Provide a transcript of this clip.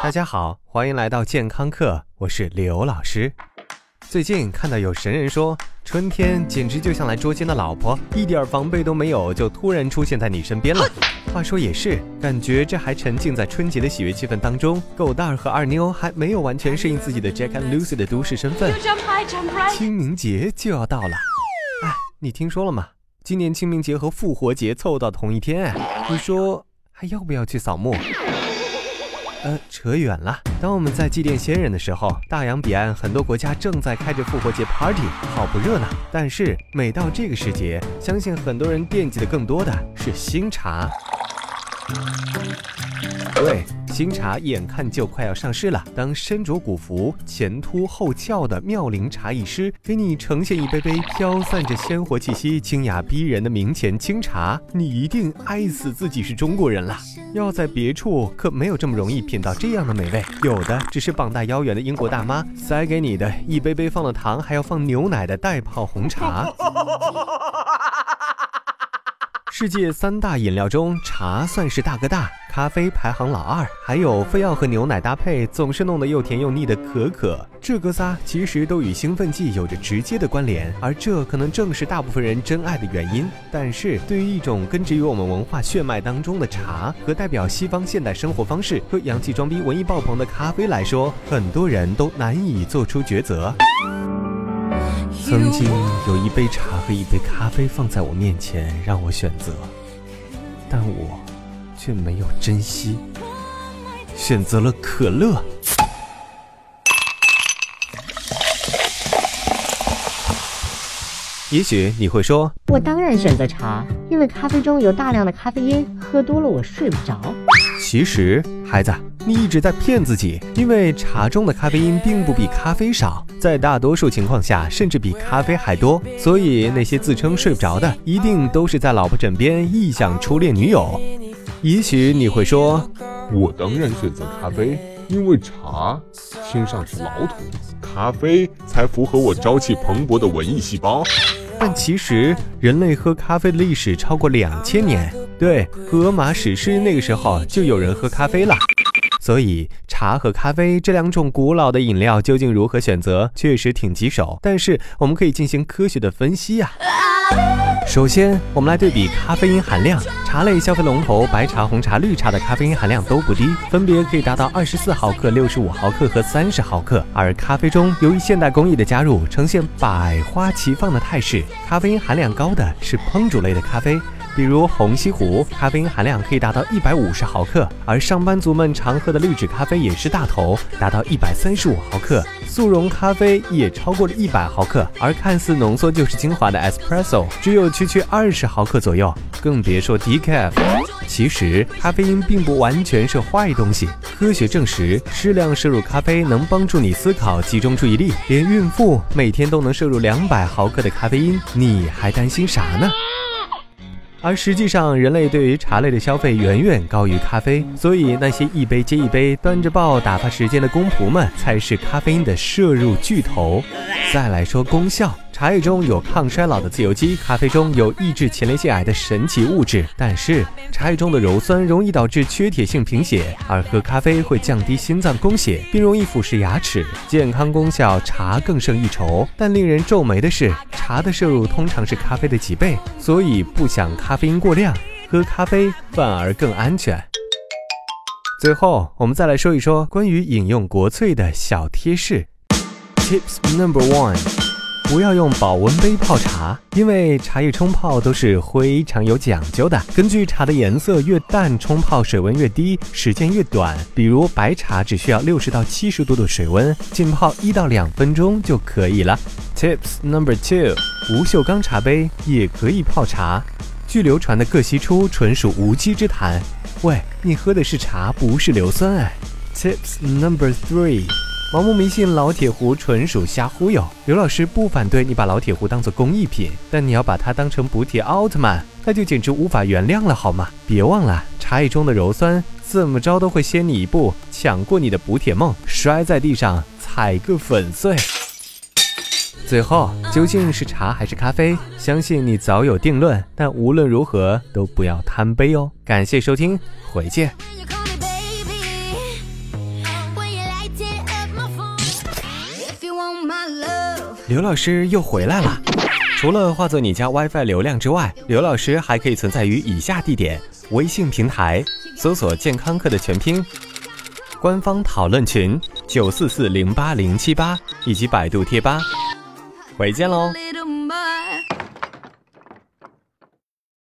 大家好，欢迎来到健康课，我是刘老师。最近看到有神人说，春天简直就像来捉奸的老婆，一点防备都没有，就突然出现在你身边了。话说也是，感觉这还沉浸在春节的喜悦气氛当中，狗蛋儿和二妞还没有完全适应自己的 Jack and Lucy 的都市身份。清明节就要到了，哎，你听说了吗？今年清明节和复活节凑到同一天，你说还要不要去扫墓？呃，扯远了。当我们在祭奠先人的时候，大洋彼岸很多国家正在开着复活节 party，好不热闹。但是每到这个时节，相信很多人惦记的更多的是新茶。对，新茶眼看就快要上市了。当身着古服、前凸后翘的妙龄茶艺师给你呈现一杯杯飘散着鲜活气息、清雅逼人的明前清茶，你一定爱死自己是中国人了。要在别处可没有这么容易品到这样的美味，有的只是膀大腰圆的英国大妈塞给你的一杯杯放了糖还要放牛奶的袋泡红茶。世界三大饮料中，茶算是大哥大，咖啡排行老二，还有非要和牛奶搭配，总是弄得又甜又腻的可可。这哥仨其实都与兴奋剂有着直接的关联，而这可能正是大部分人真爱的原因。但是对于一种根植于我们文化血脉当中的茶，和代表西方现代生活方式和洋气装逼、文艺爆棚的咖啡来说，很多人都难以做出抉择。曾经有一杯茶和一杯咖啡放在我面前，让我选择，但我却没有珍惜，选择了可乐。也许你会说，我当然选择茶，因为咖啡中有大量的咖啡因，喝多了我睡不着。其实，孩子。你一直在骗自己，因为茶中的咖啡因并不比咖啡少，在大多数情况下甚至比咖啡还多。所以那些自称睡不着的，一定都是在老婆枕边臆想初恋女友。也许你会说，我当然选择咖啡，因为茶听上去老土，咖啡才符合我朝气蓬勃的文艺细胞。但其实人类喝咖啡的历史超过两千年，对，荷马史诗那个时候就有人喝咖啡了。所以，茶和咖啡这两种古老的饮料究竟如何选择，确实挺棘手。但是，我们可以进行科学的分析呀。首先，我们来对比咖啡因含量。茶类消费龙头白茶、红茶、绿茶的咖啡因含量都不低，分别可以达到二十四毫克、六十五毫克和三十毫克。而咖啡中，由于现代工艺的加入，呈现百花齐放的态势。咖啡因含量高的是烹煮类的咖啡。比如红西湖，咖啡因含量可以达到一百五十毫克，而上班族们常喝的绿脂咖啡也是大头，达到一百三十五毫克。速溶咖啡也超过了一百毫克，而看似浓缩就是精华的 espresso 只有区区二十毫克左右，更别说 decaf。其实咖啡因并不完全是坏东西，科学证实，适量摄入咖啡能帮助你思考、集中注意力。连孕妇每天都能摄入两百毫克的咖啡因，你还担心啥呢？而实际上，人类对于茶类的消费远远高于咖啡，所以那些一杯接一杯端着报打发时间的公仆们才是咖啡因的摄入巨头。再来说功效。茶叶中有抗衰老的自由基，咖啡中有抑制前列腺癌的神奇物质。但是茶叶中的鞣酸容易导致缺铁性贫血，而喝咖啡会降低心脏供血，并容易腐蚀牙齿。健康功效茶更胜一筹。但令人皱眉的是，茶的摄入通常是咖啡的几倍，所以不想咖啡因过量，喝咖啡反而更安全。最后，我们再来说一说关于饮用国粹的小贴士。Tips number one。不要用保温杯泡茶，因为茶叶冲泡都是非常有讲究的。根据茶的颜色越淡，冲泡水温越低，时间越短。比如白茶只需要六十到七十度的水温，浸泡一到两分钟就可以了。Tips number two：不锈钢茶杯也可以泡茶。据流传的各析出纯属无稽之谈。喂，你喝的是茶，不是硫酸哎。Tips number three。盲目迷信老铁壶纯属瞎忽悠。刘老师不反对你把老铁壶当做工艺品，但你要把它当成补铁奥特曼，那就简直无法原谅了，好吗？别忘了，茶叶中的鞣酸怎么着都会先你一步抢过你的补铁梦，摔在地上踩个粉碎。最后，究竟是茶还是咖啡？相信你早有定论，但无论如何都不要贪杯哦。感谢收听，回见。刘老师又回来了。除了化作你家 WiFi 流量之外，刘老师还可以存在于以下地点：微信平台搜索“健康课”的全拼，官方讨论群九四四零八零七八，以及百度贴吧。回见喽。